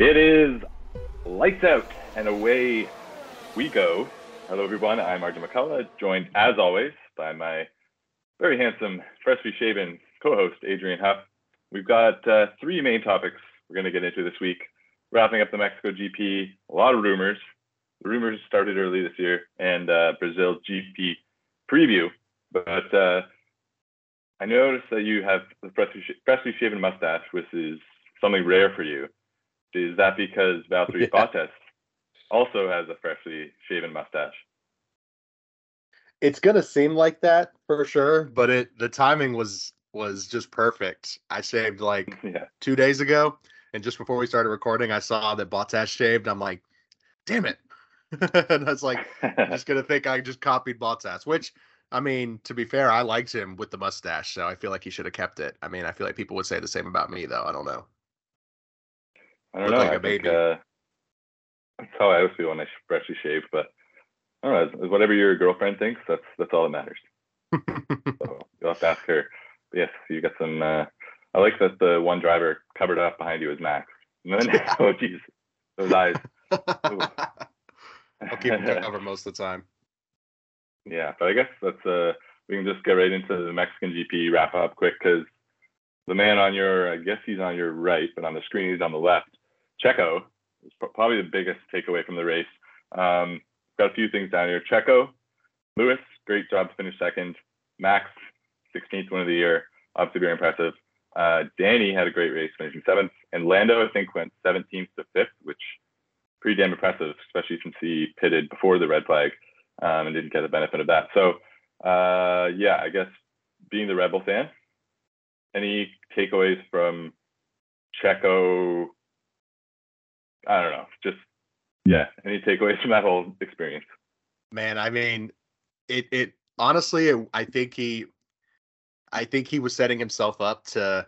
It is lights out and away we go. Hello, everyone. I'm Arjun McCullough, joined as always by my very handsome, freshly shaven co-host Adrian Huff. We've got uh, three main topics we're going to get into this week. Wrapping up the Mexico GP, a lot of rumors. The rumors started early this year, and uh, Brazil GP preview. But uh, I noticed that you have the freshly, freshly shaven mustache, which is something rare for you. Is that because Valtteri yeah. Bottas also has a freshly shaven mustache? It's gonna seem like that for sure, but it the timing was was just perfect. I shaved like yeah. two days ago, and just before we started recording, I saw that Bottas shaved. I'm like, damn it! and I was like, I'm just gonna think I just copied Bottas, which I mean, to be fair, I liked him with the mustache, so I feel like he should have kept it. I mean, I feel like people would say the same about me, though. I don't know. I don't know. Like I a baby. Think, uh, that's how I always feel when I freshly shave. But I don't know. Whatever your girlfriend thinks, that's that's all that matters. so you'll have to ask her. But yes, you got some. Uh, I like that the one driver covered up behind you is Max. And then, oh jeez, those eyes. I'll keep them covered most of the time. Yeah, but I guess that's uh we can just get right into the Mexican GP wrap up quick because the man on your I guess he's on your right, but on the screen he's on the left. Checo is probably the biggest takeaway from the race. Um, got a few things down here. Checo, Lewis, great job to finish second. Max, 16th one of the year, obviously very impressive. Uh, Danny had a great race, finishing seventh, and Lando I think went 17th to fifth, which pretty damn impressive, especially since he pitted before the red flag um, and didn't get the benefit of that. So uh, yeah, I guess being the Red Bull fan, any takeaways from Checo? I don't know, just yeah, any takeaways from that whole experience? Man, I mean, it it honestly, I think he, I think he was setting himself up to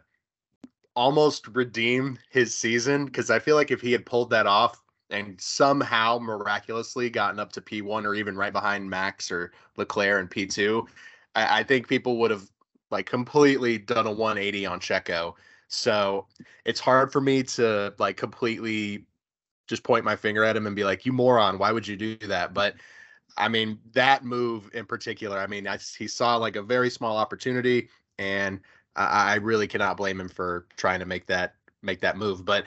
almost redeem his season because I feel like if he had pulled that off and somehow miraculously gotten up to P1 or even right behind Max or Leclerc and P2, I, I think people would have like completely done a 180 on Checo. So it's hard for me to like completely just point my finger at him and be like, "You moron! Why would you do that?" But I mean, that move in particular, I mean, I, he saw like a very small opportunity, and I, I really cannot blame him for trying to make that make that move. But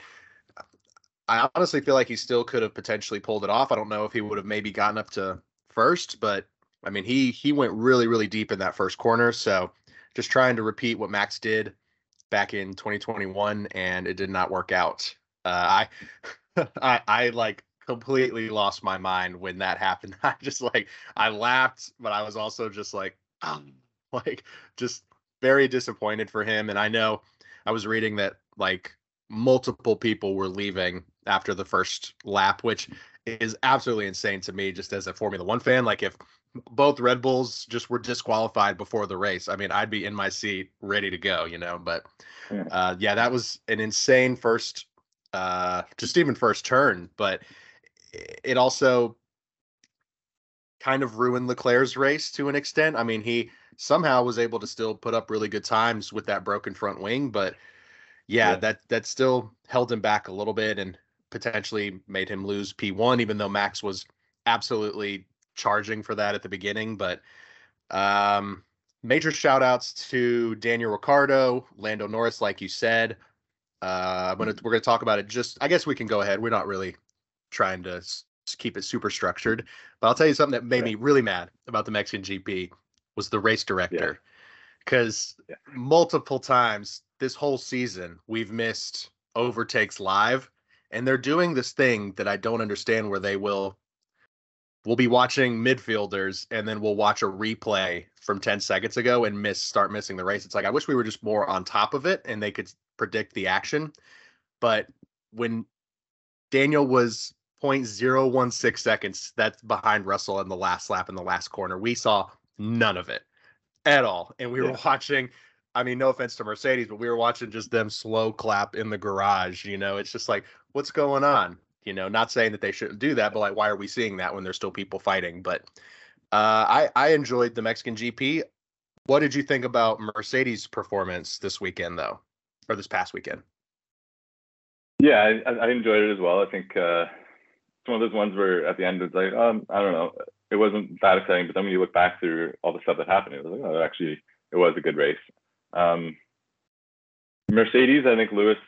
I honestly feel like he still could have potentially pulled it off. I don't know if he would have maybe gotten up to first, but I mean, he he went really really deep in that first corner. So just trying to repeat what Max did back in 2021, and it did not work out. Uh, I I I like completely lost my mind when that happened. I just like I laughed, but I was also just like um, like just very disappointed for him. And I know I was reading that like multiple people were leaving after the first lap, which is absolutely insane to me just as a Formula One fan. Like if both Red Bulls just were disqualified before the race, I mean, I'd be in my seat ready to go, you know. But uh, yeah, that was an insane first, uh, just even first turn. But it also kind of ruined Leclerc's race to an extent. I mean, he somehow was able to still put up really good times with that broken front wing, but yeah, yeah. that that still held him back a little bit and potentially made him lose P1, even though Max was absolutely charging for that at the beginning. But um, major shout outs to Daniel Ricciardo, Lando Norris, like you said. Uh, I'm gonna we're gonna talk about it. Just I guess we can go ahead. We're not really trying to keep it super structured, but I'll tell you something that made me really mad about the Mexican GP was the race director, because yeah. yeah. multiple times this whole season we've missed overtakes live and they're doing this thing that I don't understand where they will we'll be watching midfielders and then we'll watch a replay from 10 seconds ago and miss start missing the race. It's like I wish we were just more on top of it and they could predict the action. But when Daniel was 0.016 seconds that's behind Russell in the last lap in the last corner, we saw none of it at all. And we yeah. were watching I mean, no offense to Mercedes, but we were watching just them slow clap in the garage. You know, it's just like, what's going on? You know, not saying that they shouldn't do that, but like, why are we seeing that when there's still people fighting? But uh, I I enjoyed the Mexican GP. What did you think about Mercedes' performance this weekend, though, or this past weekend? Yeah, I, I enjoyed it as well. I think uh, it's one of those ones where at the end it's like, um, I don't know, it wasn't that exciting, but then when you look back through all the stuff that happened, it was like, oh, actually, it was a good race. Um, Mercedes, I think Lewis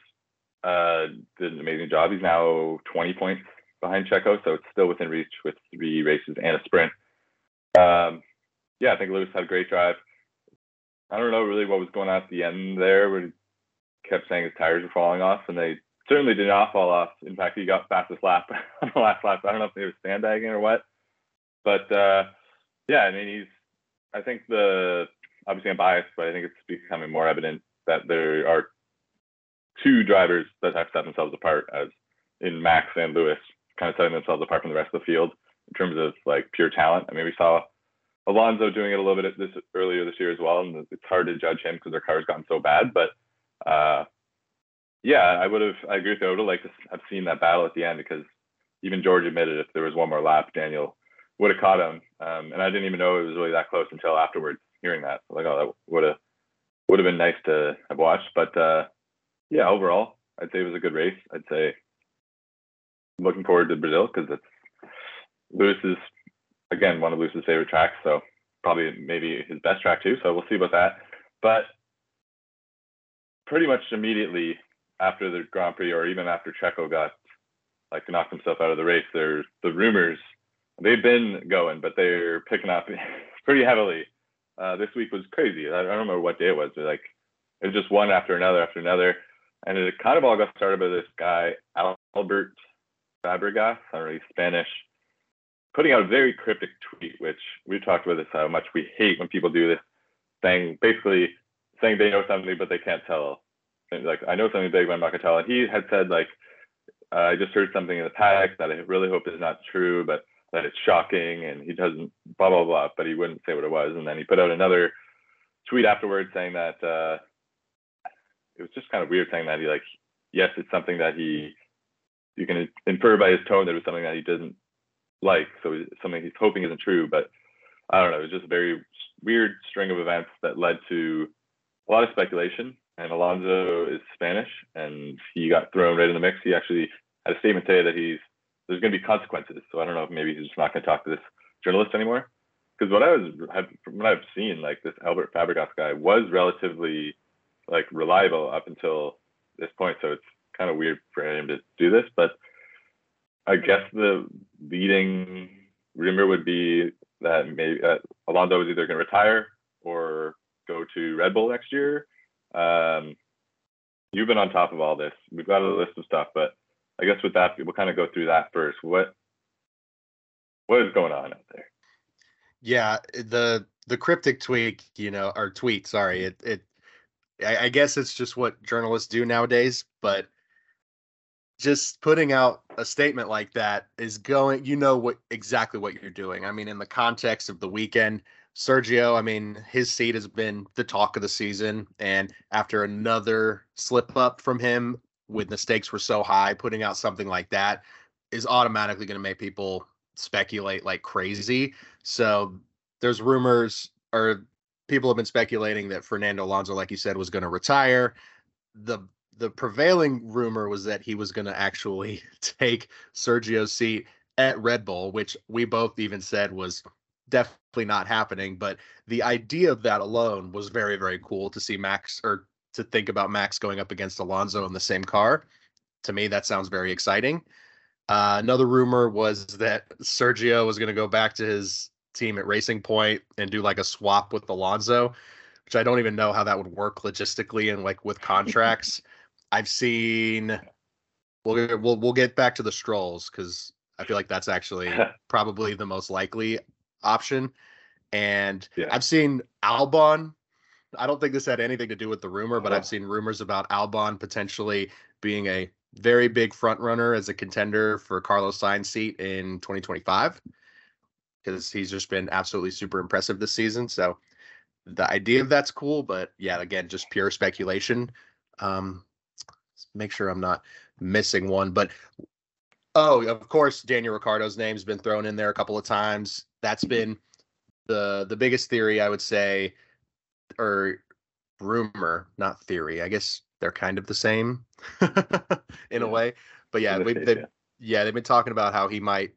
uh, did an amazing job. He's now 20 points behind Checo, so it's still within reach with three races and a sprint. Um, yeah, I think Lewis had a great drive. I don't know really what was going on at the end there, where he kept saying his tires were falling off, and they certainly did not fall off. In fact, he got fastest lap on the last lap. I don't know if they were sandbagging or what, but uh, yeah, I mean, he's. I think the obviously I'm biased, but I think it's becoming more evident that there are two drivers that have set themselves apart as in Max and Lewis, kind of setting themselves apart from the rest of the field in terms of like pure talent. I mean, we saw Alonso doing it a little bit this earlier this year as well, and it's hard to judge him because their car's gotten so bad. But uh, yeah, I would have. I agree with you. I would have liked to have seen that battle at the end because even George admitted if there was one more lap, Daniel would have caught him. Um, and I didn't even know it was really that close until afterwards, hearing that. Like, oh, that would have would have been nice to have watched. But uh, yeah, overall, I'd say it was a good race. I'd say looking forward to Brazil because it's Lewis is again one of Lewis's favorite tracks, so probably maybe his best track too. So we'll see about that. But pretty much immediately after the Grand Prix, or even after Checo got like knocked himself out of the race, there's the rumors they've been going, but they're picking up pretty heavily. Uh, this week was crazy. I don't remember what day it was. But, Like it was just one after another after another, and it kind of all got started by this guy Albert Fabregas, I don't Spanish, putting out a very cryptic tweet, which we talked about this how much we hate when people do this, saying basically saying they know something but they can't tell. Like I know something big, but I'm not gonna tell. And he had said like uh, I just heard something in the pack that I really hope is not true, but that it's shocking, and he doesn't blah blah blah, but he wouldn't say what it was. And then he put out another tweet afterwards saying that uh, it was just kind of weird saying that he like yes, it's something that he you can infer by his tone that it was something that he didn't like, so something he's hoping isn't true. But I don't know, it was just a very weird string of events that led to a lot of speculation. And Alonso is Spanish, and he got thrown right in the mix. He actually had a statement today that he's there's going to be consequences. So I don't know if maybe he's just not going to talk to this journalist anymore. Because what I was from what I've seen, like this Albert Fabregas guy was relatively like reliable up until this point. So it's kind of weird for him to do this, but I guess the leading rumor would be that maybe uh, Alonso is either going to retire or go to Red Bull next year. Um, you've been on top of all this. We've got a list of stuff, but I guess with that, we'll kind of go through that first. What what is going on out there? Yeah, the the cryptic tweet, you know, or tweet. Sorry, it it. I, I guess it's just what journalists do nowadays, but just putting out a statement like that is going you know what exactly what you're doing i mean in the context of the weekend sergio i mean his seat has been the talk of the season. And after another slip up from him when the stakes were so high putting out something like that is automatically going to make people speculate like crazy. So there's rumors or people have been speculating that fernando alonso like you said was going to retire. The the prevailing rumor was that he was going to actually take Sergio's seat at Red Bull, which we both even said was definitely not happening. But the idea of that alone was very, very cool to see Max or to think about Max going up against Alonso in the same car. To me, that sounds very exciting. Uh, another rumor was that Sergio was going to go back to his team at Racing Point and do like a swap with Alonso, which I don't even know how that would work logistically and like with contracts. I've seen. We'll we'll we'll get back to the strolls because I feel like that's actually probably the most likely option. And yeah. I've seen Albon. I don't think this had anything to do with the rumor, but I've seen rumors about Albon potentially being a very big front runner as a contender for Carlos Sainz seat in 2025 because he's just been absolutely super impressive this season. So the idea of that's cool, but yeah, again, just pure speculation. Um, make sure I'm not missing one. But oh, of course, Daniel Ricciardo's name's been thrown in there a couple of times. That's mm-hmm. been the the biggest theory I would say, or rumor, not theory. I guess they're kind of the same in Yeah. a way. But yeah, we, they, yeah. yeah, they've been talking about how he might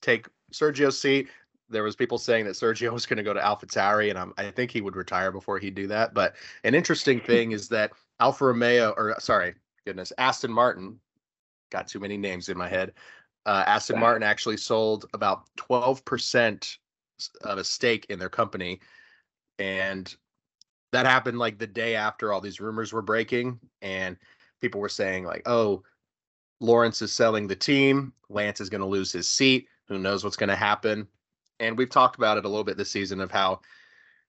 take Sergio's seat. There was people saying that Sergio was going to go to AlphaTauri, and I'm, I think he would retire before he'd do that. But an interesting thing is that Alfa Romeo, or sorry, goodness, Aston Martin, got too many names in my head. Uh, Aston Martin actually sold about 12% of a stake in their company, and that happened like the day after all these rumors were breaking, and people were saying like, "Oh, Lawrence is selling the team. Lance is going to lose his seat. Who knows what's going to happen?" And we've talked about it a little bit this season of how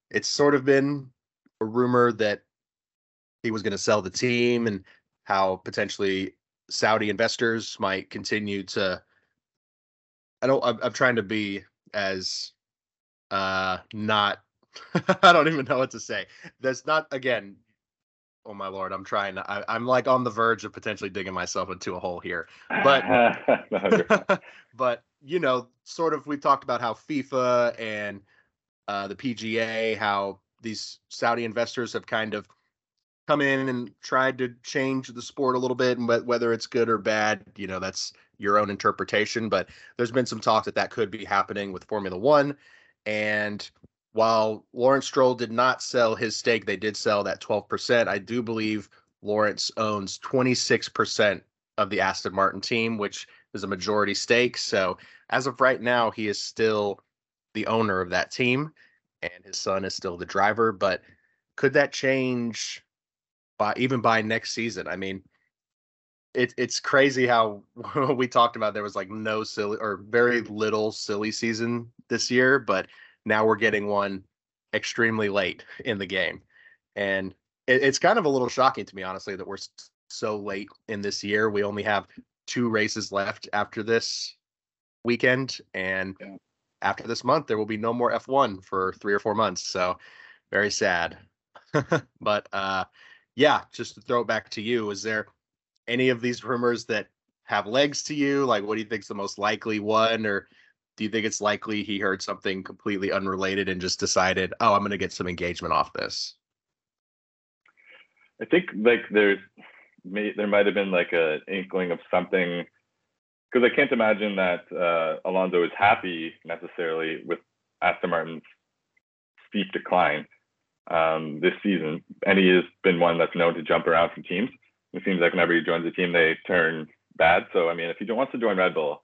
it's sort of been a rumor that he was going to sell the team and how potentially Saudi investors might continue to. I don't. I'm, I'm trying to be as uh not. I don't even know what to say. That's not again. Oh my lord! I'm trying to. I, I'm like on the verge of potentially digging myself into a hole here. But- but you know, sort of, we've talked about how FIFA and uh, the PGA, how these Saudi investors have kind of come in and tried to change the sport a little bit, and whether it's good or bad, you know, that's your own interpretation. But there's been some talk that that could be happening with Formula One, and while Lawrence Stroll did not sell his stake, they did sell that 12%. I do believe Lawrence owns 26% of the Aston Martin team, which is a majority stake. So as of right now, he is still the owner of that team, and his son is still the driver. But could that change by even by next season? I mean, it, it's crazy how we talked about there was like no silly or very little silly season this year, but now we're getting one extremely late in the game, and it, it's kind of a little shocking to me, honestly, that we're so late in this year. We only have two races left after this weekend, and after this month, there will be no more F1 for three or four months. So very sad. but uh, yeah, just to throw it back to you, is there any of these rumors that have legs to you? Like, what do you think's the most likely one, or do you think it's likely he heard something completely unrelated and just decided, oh, I'm going to get some engagement off this? I think like there's may, there might have been like an inkling of something because I can't imagine that uh, Alonso is happy necessarily with Aston Martin's steep decline um, this season, and he has been one that's known to jump around from teams. It seems like whenever he joins a team, they turn bad. So I mean, if he wants to join Red Bull,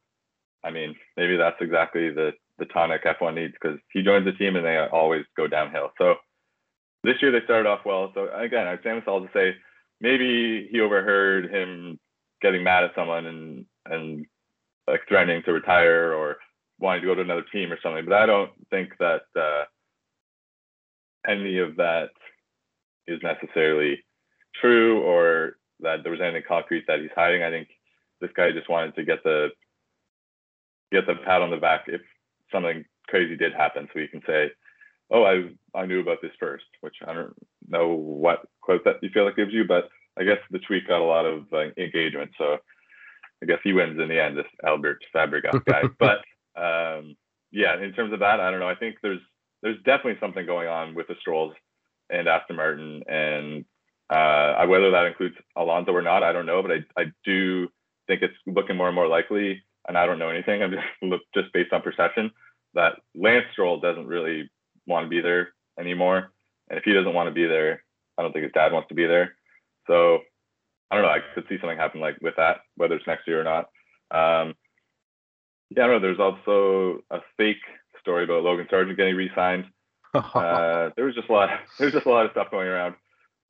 I mean, maybe that's exactly the the tonic F1 needs because he joins the team and they always go downhill. So this year they started off well. So again, I'm saying this all to say maybe he overheard him getting mad at someone and and like threatening to retire or wanting to go to another team or something. But I don't think that uh, any of that is necessarily true or that there was anything concrete that he's hiding. I think this guy just wanted to get the get the pat on the back if something crazy did happen, so he can say, "Oh, I I knew about this first, which I don't know what quote that you feel it gives you, but I guess the tweet got a lot of uh, engagement, so I guess he wins in the end, this Albert Fabregas guy. but um, yeah, in terms of that, I don't know. I think there's there's definitely something going on with the Strolls and Aston Martin, and uh, whether that includes Alonso or not, I don't know. But I I do think it's looking more and more likely, and I don't know anything. I'm just just based on perception that Lance Stroll doesn't really want to be there anymore, and if he doesn't want to be there, I don't think his dad wants to be there. So I don't know. I could see something happen like with that, whether it's next year or not. Um, yeah, I don't know. There's also a fake story about Logan Sargent getting re-signed. Uh, there was just a lot. There was just a lot of stuff going around.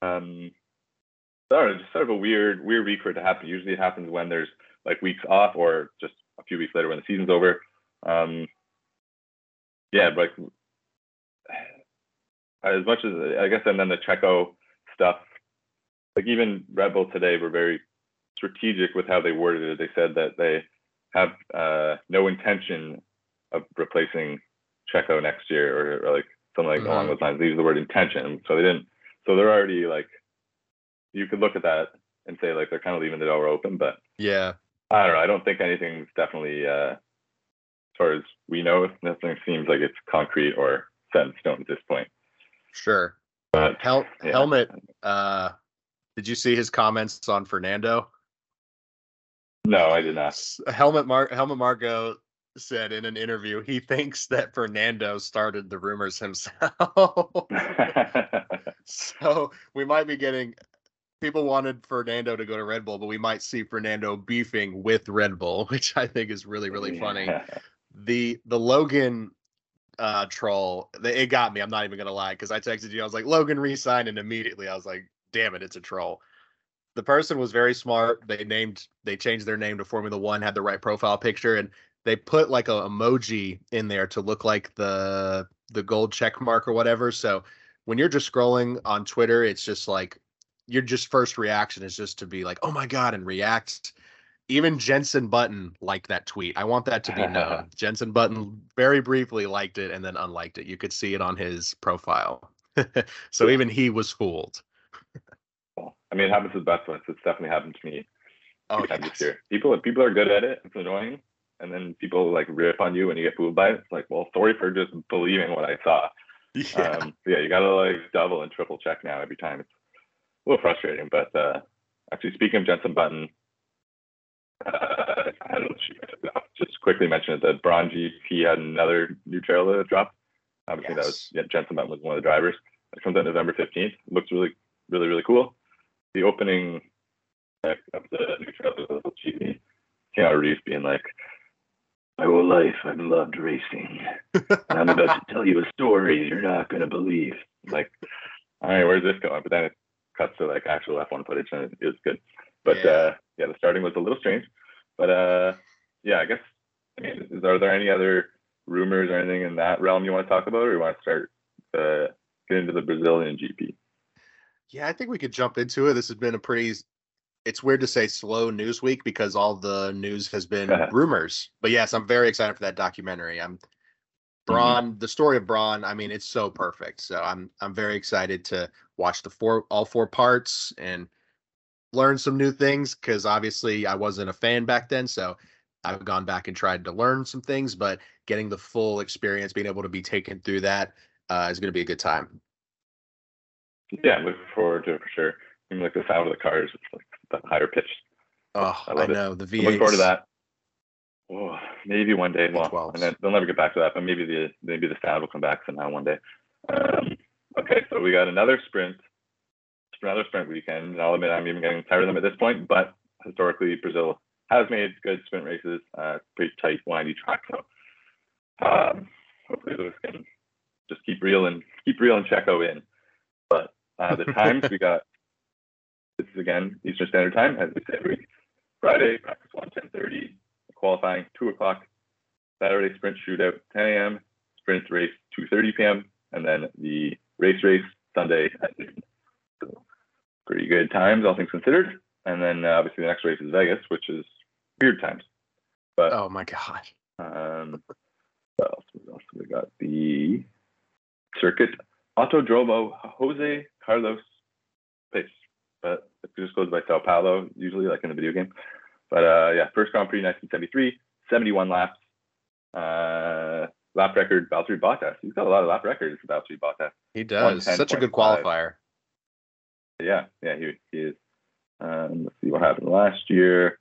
Um, know, just sort of a weird, weird week for it to happen. Usually, it happens when there's like weeks off, or just a few weeks later when the season's over. Um, yeah, but as much as I guess, and then the Checo stuff, like even Red Bull today were very strategic with how they worded it. They said that they have uh, no intention of replacing Checo next year, or, or like something like along Mhm. those lines. They use the word intention, so they didn't. So they're already like, you could look at that and say like they're kind of leaving the door open, but yeah. I don't know. I don't think anything's definitely, uh, as far as we know, nothing seems like it's concrete or set in stone at this point. Sure. But Hel- yeah. Helmut uh Did you see his comments on Fernando? No, I did not. Helmut Mar- Helmut Marko said in an interview he thinks that Fernando started the rumors himself. so we might be getting people wanted Fernando to go to Red Bull, but we might see Fernando beefing with Red Bull, which I think is really really funny. The the Logan uh troll, it got me. I'm not even gonna lie because I texted you. I was like Logan re-signed, and immediately I was like, damn it, it's a troll. The person was very smart. They named they changed their name to Formula One, had the right profile picture, and they put like a emoji in there to look like the the gold check mark or whatever. So when you're just scrolling on Twitter, it's just like your just first reaction is just to be like, oh my god, and react. Even Jensen Button liked that tweet. I want that to be known. Jensen Button very briefly liked it and then unliked it. You could see it on his profile. so even he was fooled. I mean, it happens to the best ones. It's definitely happened to me Oh, yes. this year. People people are good at it. It's annoying, and then people like rip on you when you get fooled by it. It's like, well, sorry for just believing what I saw. Yeah. Um, yeah, you gotta like double and triple check now every time. It's a little frustrating, but uh, actually, speaking of Jensen Button, uh, I don't know, I'll just quickly mention it. that Brawn GP had another new trailer that dropped. Obviously, that was yeah, Jensen Button was one of the drivers. It comes out November fifteenth. Looks really, really, really cool. The opening of the new trailer the GP, Keanu Reeves being like, "My whole life, I've loved racing." I'm about to tell you a story you're not gonna believe. Like, all right, where's this going? But then it cuts to like actual F1 footage, and it, it was good. But Yeah. uh, yeah, the starting was a little strange. But uh, yeah, I guess. I mean, is, are there any other rumors or anything in that realm you want to talk about, or you want to start uh, get into the Brazilian GP? Yeah, I think we could jump into it. This has been a pretty it's weird to say slow news week because all the news has been rumors. But yes, I'm very excited for that documentary. I'm Brawn, the story of Brawn, I mean, it's so perfect. So I'm I'm very excited to watch the four all four parts and learn some new things because obviously I wasn't a fan back then. So I've gone back and tried to learn some things, but getting the full experience, being able to be taken through that uh, is going to be a good time. Yeah, I'm looking forward to it for sure. Even like the sound of the cars, it's like higher pitch. Oh, I I, love it. know the V8. I'm looking forward to that. Oh, maybe one day. Well, V12s. and then they'll never get back to that, but maybe the maybe the sound will come back somehow one day. Um, okay, so we got another sprint, another sprint weekend. And I'll admit I'm even getting tired of them at this point, but historically Brazil has made good sprint races. Uh, pretty tight, windy track, so um, hopefully Lewis can just keep reeling, keep reeling Checo in. But uh, the times we got. This is again Eastern Standard Time, as we say every. Friday, practice one, 10.30, qualifying 2 o'clock. Saturday, sprint shootout, 10 a.m., sprint race, 2.30 p.m., and then the race race Sunday at noon. So pretty good times, all things considered. And then uh, obviously the next race is Vegas, which is weird times. But Oh my god. um, what else? What else? We got the circuit Autodromo Jose Carlos Pace, but it just goes by Sao Paulo usually, like in the video game. But uh, yeah, first Grand Prix 1973, 71 laps. Uh, lap record Valtteri Bottas. He's got a lot of lap records for Valtteri Bottas. He does. Such a good qualifier. Yeah, yeah, he, he is. Um, let's see what happened last year.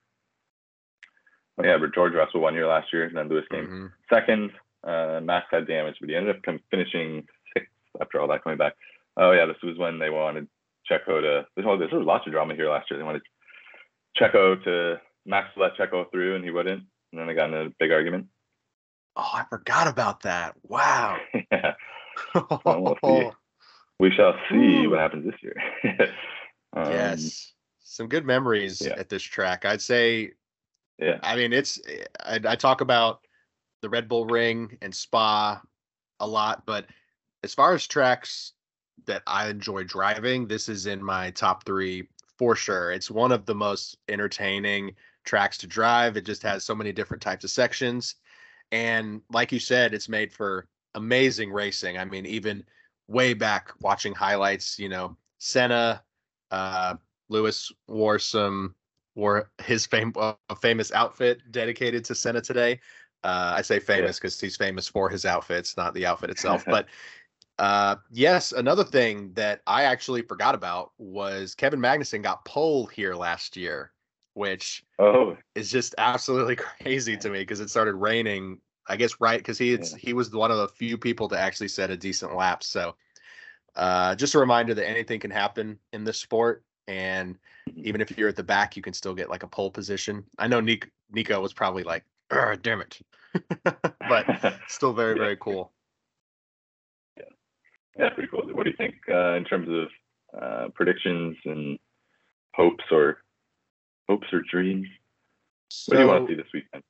Oh, yeah, but George Russell one year last year, and then Lewis came Mhm. second. Uh, Max had damage, but he ended up finishing sixth after all that coming back. Oh yeah, this was when they wanted Checo to. This was, this was lots of drama here last year. They wanted Checo to Max to let Checo through, and he wouldn't. And then they got in a big argument. Oh, I forgot about that. Wow. yeah, we'll see. we shall see what happens this year. um, yes. Some good memories yeah. at this track. I'd say Yeah. I mean, it's I, I talk about the Red Bull Ring and Spa a lot, but as far as tracks that I enjoy driving, this is in my top three for sure. It's one of the most entertaining tracks to drive. It just has so many different types of sections, and like you said, it's made for amazing racing. I mean, even way back watching highlights, you know, Senna, uh, Lewis wore some wore his fame uh, a famous outfit dedicated to Senna today. Uh, I say famous because he's famous for his outfits, not the outfit itself. but Uh, yes, another thing that I actually forgot about was Kevin Magnussen got pole here last year, which oh is just absolutely crazy to me because it started raining. I guess right because he yeah. he was one of the few people to actually set a decent lap. So, uh, just a reminder that anything can happen in this sport, and mm-hmm. even if you're at the back, you can still get like a pole position. I know Nico, Nico was probably like, "Damn it," but still very very cool. Yeah, pretty cool. What do you think uh, in terms of uh, predictions and hopes or hopes or dreams? So, what do you want to see this weekend?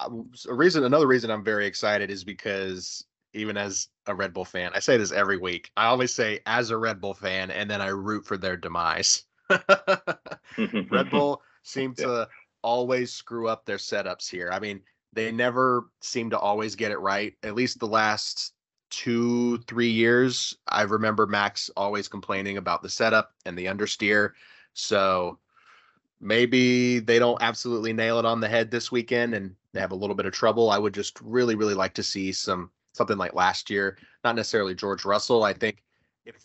Uh, a reason, another reason I'm very excited is because even as a Red Bull fan, I say this every week. I always say as a Red Bull fan, and then I root for their demise. Red Bull seem yeah. to always screw up their setups here. I mean, they never seem to always get it right. At least the last two, three years, I remember Max always complaining about the setup and the understeer. So maybe they don't absolutely nail it on the head this weekend and they have a little bit of trouble. I would just really, really like to see some something like last year. Not necessarily George Russell. I think if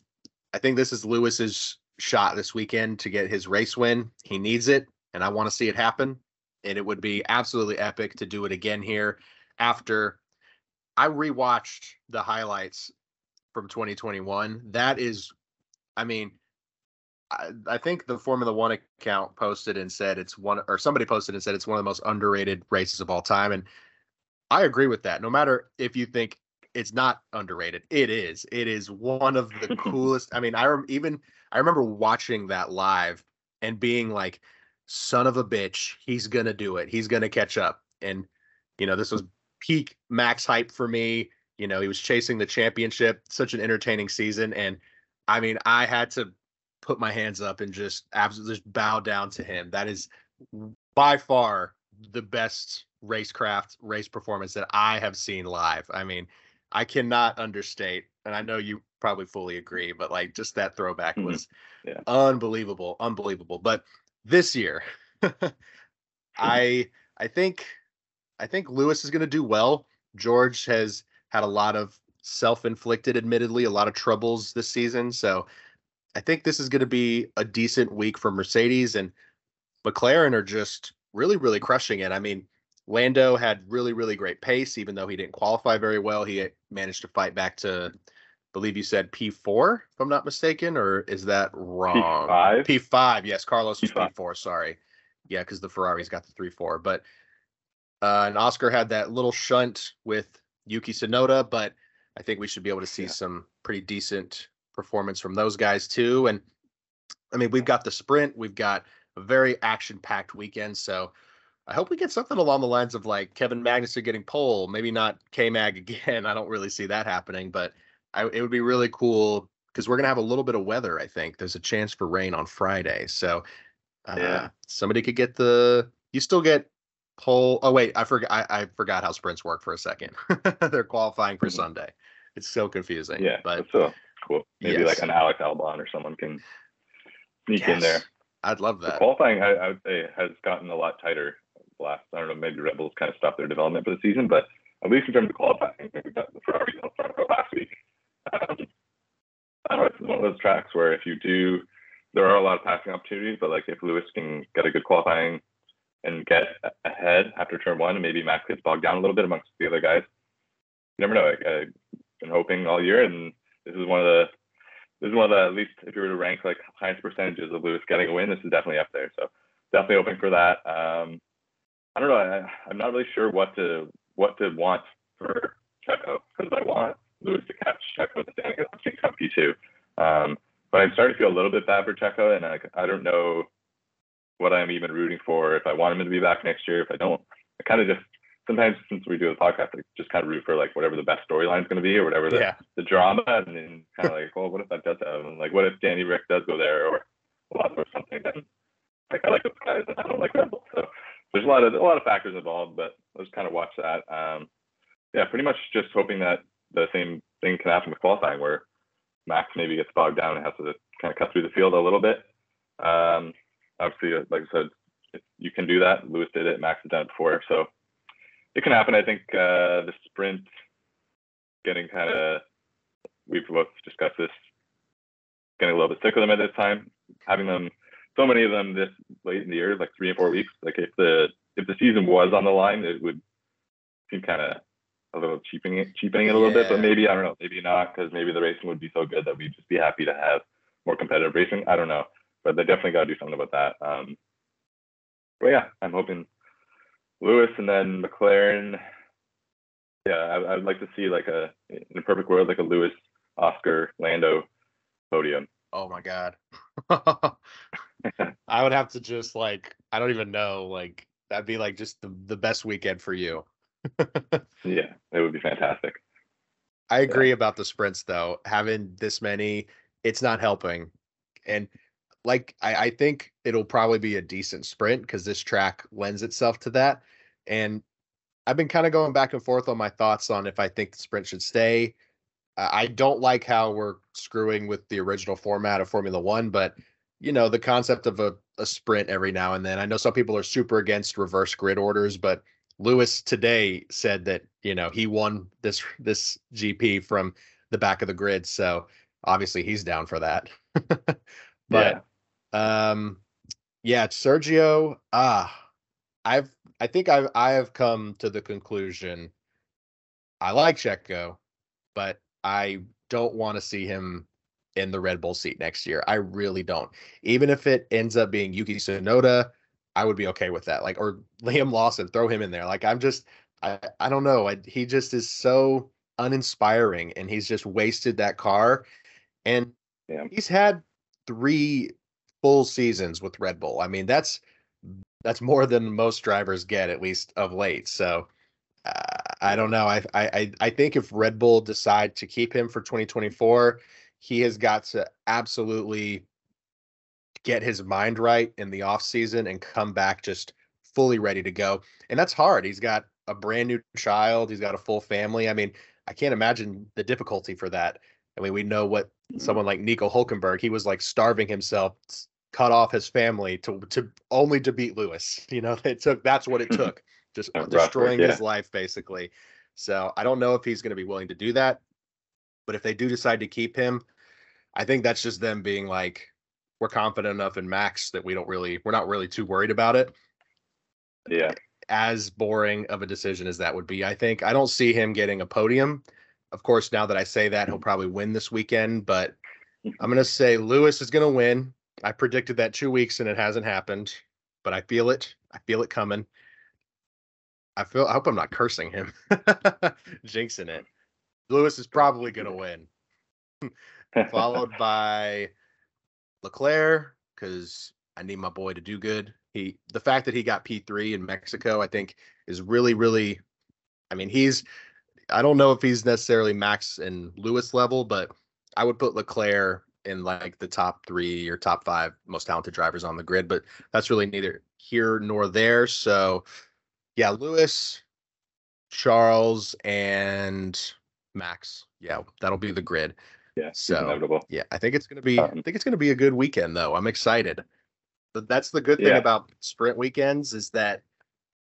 I think this is Lewis's shot this weekend to get his race win. He needs it, and I want to see it happen. And it would be absolutely epic to do it again here after I rewatched the highlights from 2021. That is, I mean, I, I, think the Formula One account posted and said it's one, or somebody posted and said it's one of the most underrated races of all time. And I agree with that. No matter if you think it's not underrated, it is. It is one of the coolest. I mean, I rem- even I remember watching that live and being like, "Son of a bitch, he's gonna do it. He's gonna catch up." And you know, this was peak max hype for me. You know, he was chasing the championship, such an entertaining season. And I mean, I had to put my hands up and just absolutely just bow down to him. That is by far the best racecraft race performance that I have seen live. I mean, I cannot understate, and I know you probably fully agree, but like just that throwback mm-hmm. was yeah. unbelievable, unbelievable. But this year, I I think I think Lewis is going to do well. George has had a lot of self-inflicted, admittedly, a lot of troubles this season. So I think this is going to be a decent week for Mercedes and McLaren are just really, really crushing it. I mean, Lando had really, really great pace, even though he didn't qualify very well. He managed to fight back to, I believe you said P4, if I'm not mistaken, or is that wrong? P5. P5, yes. Carlos was P5, P4, sorry. Yeah, because the Ferrari's got the 3 4. But uh, and Oscar had that little shunt with Yuki Tsunoda, but I think we should be able to see yeah. some pretty decent performance from those guys too. And I mean, we've got the sprint, we've got a very action-packed weekend, so I hope we get something along the lines of like Kevin Magnussen getting pole, maybe not K Mag again. I don't really see that happening, but I, it would be really cool because we're gonna have a little bit of weather. I think there's a chance for rain on Friday, so uh, yeah. somebody could get the. You still get pole. Oh wait, I forgot. I, I forgot how sprints work for a second. They're qualifying for mm-hmm. Sunday. It's so confusing. Yeah, but so cool. Maybe yes. like an Alex Albon or someone can sneak yes. in there. I'd love that. The qualifying, I, I, would say, has gotten a lot tighter. Last, I don't know, maybe Red Bulls kind of stopped their development for the season, but at least in terms of qualifying, we got the Ferrari on front row last week. Um, I don't know, it's one of those tracks where if you do, there are a lot of passing opportunities, but like if Lewis can get a good qualifying and get ahead after turn one, and maybe Max gets bogged down a little bit amongst the other guys. You never know. I, have been hoping all year, and this is one of the this is one of the at least if you were to rank like highest percentages of Lewis getting a win, this is definitely up there. So definitely hoping for that. Um, I don't know. I, am not really sure what to what to want for Checo because I want Lewis to catch Checo the standing at P2. Um, but I'm starting to feel a little bit bad for Checo, and I, I don't know what I'm even rooting for, if I want him to be back next year, if I don't. I kind of just sometimes since we do the podcast, I just kind of root for like whatever the best storyline is going to be or whatever the, yeah. the drama, and then kind of like, well, what if that does happen? Like, what if Danny Ric does go there or or something? Then like I like those guys, and I don't like Red So there's a lot of a lot of factors involved, but let's kind of watch that. Um, yeah, pretty much just hoping that the same thing can happen with qualifying, where Max maybe gets bogged down and has to kind of cut through the field a little bit. Um, obviously, uh, like I said, you can do that. Lewis did it. Max has done it before, so it can happen. I think uh, the sprint getting kind of we've both discussed this, getting a little bit sick of them at this time, having them so many of them this late in the year, like three and four weeks. Like if the if the season was on the line, it would seem kind of a little cheapening it, cheapening it a little yeah. bit. But maybe I don't know, maybe not, because maybe the racing would be so good that we'd just be happy to have more competitive racing. I don't know, but they definitely got to do something about that. Um, but yeah, I'm hoping Lewis and then McLaren. Yeah, I, would like to see like a in a perfect world like a Lewis, Oscar, Lando podium. Oh my god. I would have to just like I don't even know like that'd be like just the, the best weekend for you. yeah, it would be fantastic. I agree yeah. about the sprints though. Having this many, it's not helping. And like I, I think it'll probably be a decent sprint because this track lends itself to that. And I've been kind of going back and forth on my thoughts on if I think the sprint should stay. I don't like how we're screwing with the original format of Formula One, but you know, the concept of a, a sprint every now and then. I know some people are super against reverse grid orders, but Lewis today said that, you know, he won this this GP from the back of the grid. So obviously he's down for that. but yeah. Um yeah, Sergio, ah, I've I think I've I have come to the conclusion I like Checo, but I don't want to see him in the Red Bull seat next year. I really don't. Even if it ends up being Yuki Tsunoda, I would be okay with that. Like or Liam Lawson, throw him in there. Like I'm just I I don't know. I, he just is so uninspiring and he's just wasted that car and yeah. he's had 3 full seasons with Red Bull. I mean, that's that's more than most drivers get at least of late. So uh, I don't know. I I I think if Red Bull decide to keep him for 2024, he has got to absolutely get his mind right in the off season and come back just fully ready to go. And that's hard. He's got a brand new child, he's got a full family. I mean, I can't imagine the difficulty for that. I mean, we know what mm-hmm. someone like Nico Hulkenberg, he was like starving himself, cut off his family to to only to beat Lewis. You know, it took that's what it took. Just destroying yeah. his life basically. So I don't know if he's going to be willing to do that. But if they do decide to keep him, I think that's just them being like, we're confident enough in Max that we don't really, we're not really too worried about it. Yeah. As boring of a decision as that would be, I think. I don't see him getting a podium. Of course, now that I say that, he'll probably win this weekend, but I'm going to say Lewis is going to win. I predicted that two weeks and it hasn't happened, but I feel it. I feel it coming. I feel. I hope I'm not cursing him, jinxing it. Lewis is probably going to win, followed by Leclerc because I need my boy to do good. He, the fact that he got P3 in Mexico, I think, is really, really. I mean, he's. I don't know if he's necessarily Max and Lewis level, but I would put Leclerc in like the top three or top five most talented drivers on the grid. But that's really neither here nor there. So, yeah, Lewis, Charles, and Max. Yeah, that'll be the grid. Yeah. So inevitable. yeah, I think it's gonna be. Um, I think it's gonna be a good weekend though. I'm excited. But that's the good thing yeah. about sprint weekends is that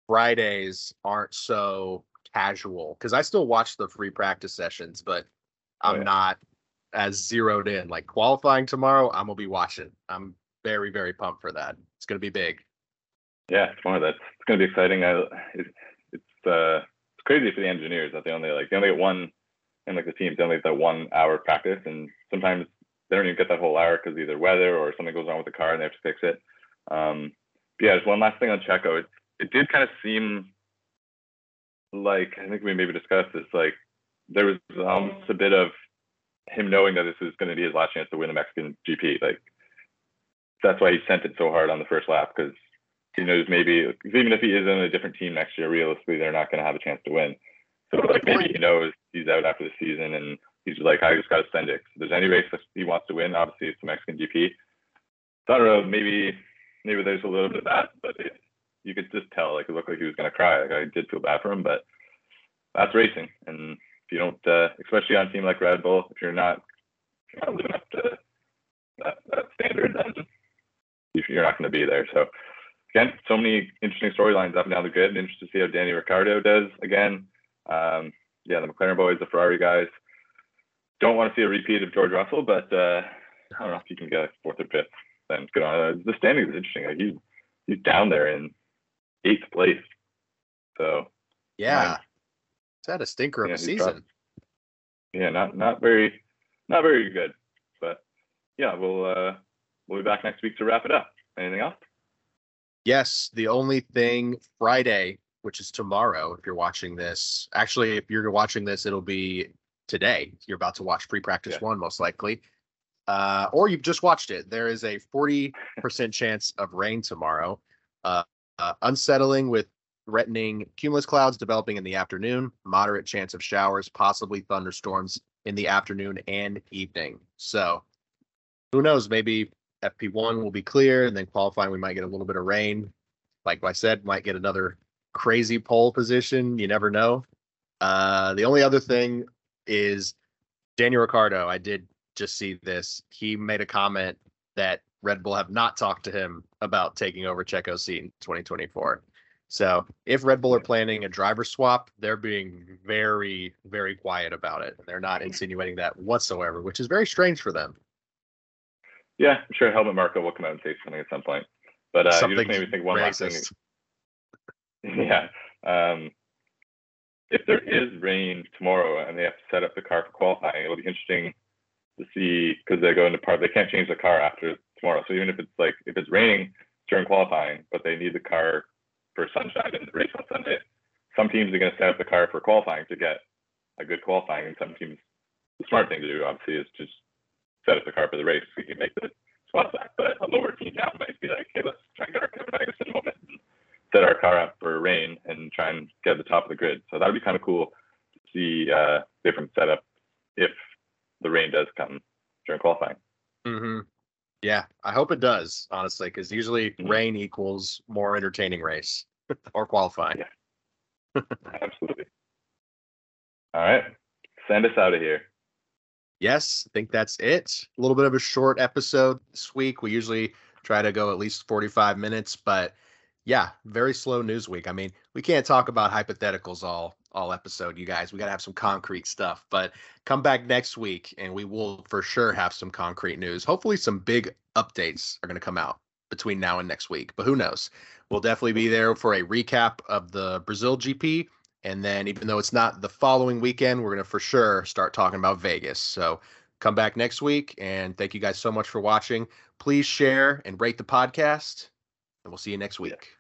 Fridays aren't so casual because I still watch the free practice sessions, but oh, I'm oh, yeah. not as zeroed in. Like qualifying tomorrow, I'm gonna be watching. I'm very very pumped for that. It's gonna be big. Yeah, tomorrow that's it's gonna be exciting. I it, it's uh it's crazy for the engineers that they only like they only get one and like the teams, they only get that one hour practice, and sometimes they don't even get that whole hour because either weather or something goes wrong with the car and they have to fix it. Um, but yeah, just one last thing on Checo. It, it did kind of seem like I think we maybe discussed this. Like there was almost a bit of him knowing that this is going to be his last chance to win the Mexican GP. Like that's why he sent it so hard on the first lap because he knows maybe even if he is in a different team next year, realistically they're not going to have a chance to win. So like maybe he knows he's out after the season and he's like, I just got to send it. If there's any race that he wants to win, obviously it's the Mexican GP. So I don't know, maybe maybe there's a little bit of that, but it, you could just tell like it looked like he was gonna cry. Like I did feel bad for him, but that's racing, and if you don't, uh, especially on a team like Red Bull, if you're not, you're not living up to that, that standard, then you're not going to be there. So again, so many interesting storylines up and down the grid. Interested to see how Danny Ricciardo does again. Um, yeah, the McLaren boys, the Ferrari guys. don't want to see a repeat of George Russell, but uh, I don't know if you can get fourth or fifth. Then good on. Uh, the standing is interesting. Like he's down there in eighth place. So yeah, it's had a stinker of Yeah, a he's season. yeah, not not very not very good. But yeah, we'll uh, we'll be back next week to wrap it up. Anything else? Yes, the only thing Friday, which is tomorrow, if you're watching this. Actually, if you're watching this, it'll be today. You're about to watch pre-practice Yeah. one, most likely. Uh, or you've just watched it. There is a 40% chance of rain tomorrow. Uh, uh, unsettling with threatening cumulus clouds developing in the afternoon, moderate chance of showers, possibly thunderstorms in the afternoon and evening. So who knows? Maybe FP1 will be clear and then qualifying, we might get a little bit of rain. Like I said, might get another crazy pole position. You never know. Uh, the only other thing is Daniel Ricciardo. I did just see this. He made a comment that Red Bull have not talked to him about taking over Checo's seat in 2024. So if Red Bull are planning a driver swap, they're being very, very quiet about it. They're not insinuating that whatsoever, which is very strange for them. Yeah, I'm sure Helmut Marko will come out and say something at some point. But uh, you Something just made me think one last thing. racist. Yeah. Um, if there is rain tomorrow and they have to set up the car for qualifying, it'll be interesting to see because they go into part. They can't change the car after tomorrow. So even if it's like if it's raining during qualifying, but they need the car for sunshine in the race on Sunday, some teams are going to set up the car for qualifying to get a good qualifying, and some teams the smart thing to do obviously is just set up the car for the race. So you can make the spot back, but a lower team now might be like, hey, let's try and get our Kevin moment. and Set our car up for rain and try and get the top of the grid. So that'd be kind of cool to see uh, different setup if the rain does come during qualifying. hmm Yeah, I hope it does, honestly, because usually Mhm. rain equals more entertaining race or qualifying. Yeah. Absolutely. All right, send us out of here. Yes, I think that's it. A little bit of a short episode this week. We usually try to go at least 45 minutes, but yeah, very slow news week. I mean, we can't talk about hypotheticals all all episode, you guys. We got to have some concrete stuff. But come back next week and we will for sure have some concrete news. Hopefully some big updates are going to come out between now and next week. But who knows? We'll definitely be there for a recap of the Brazil GP and then, even though it's not the following weekend, we're going to for sure start talking about Vegas. So come back next week. And thank you guys so much for watching. Please share and rate the podcast. And we'll see you next week.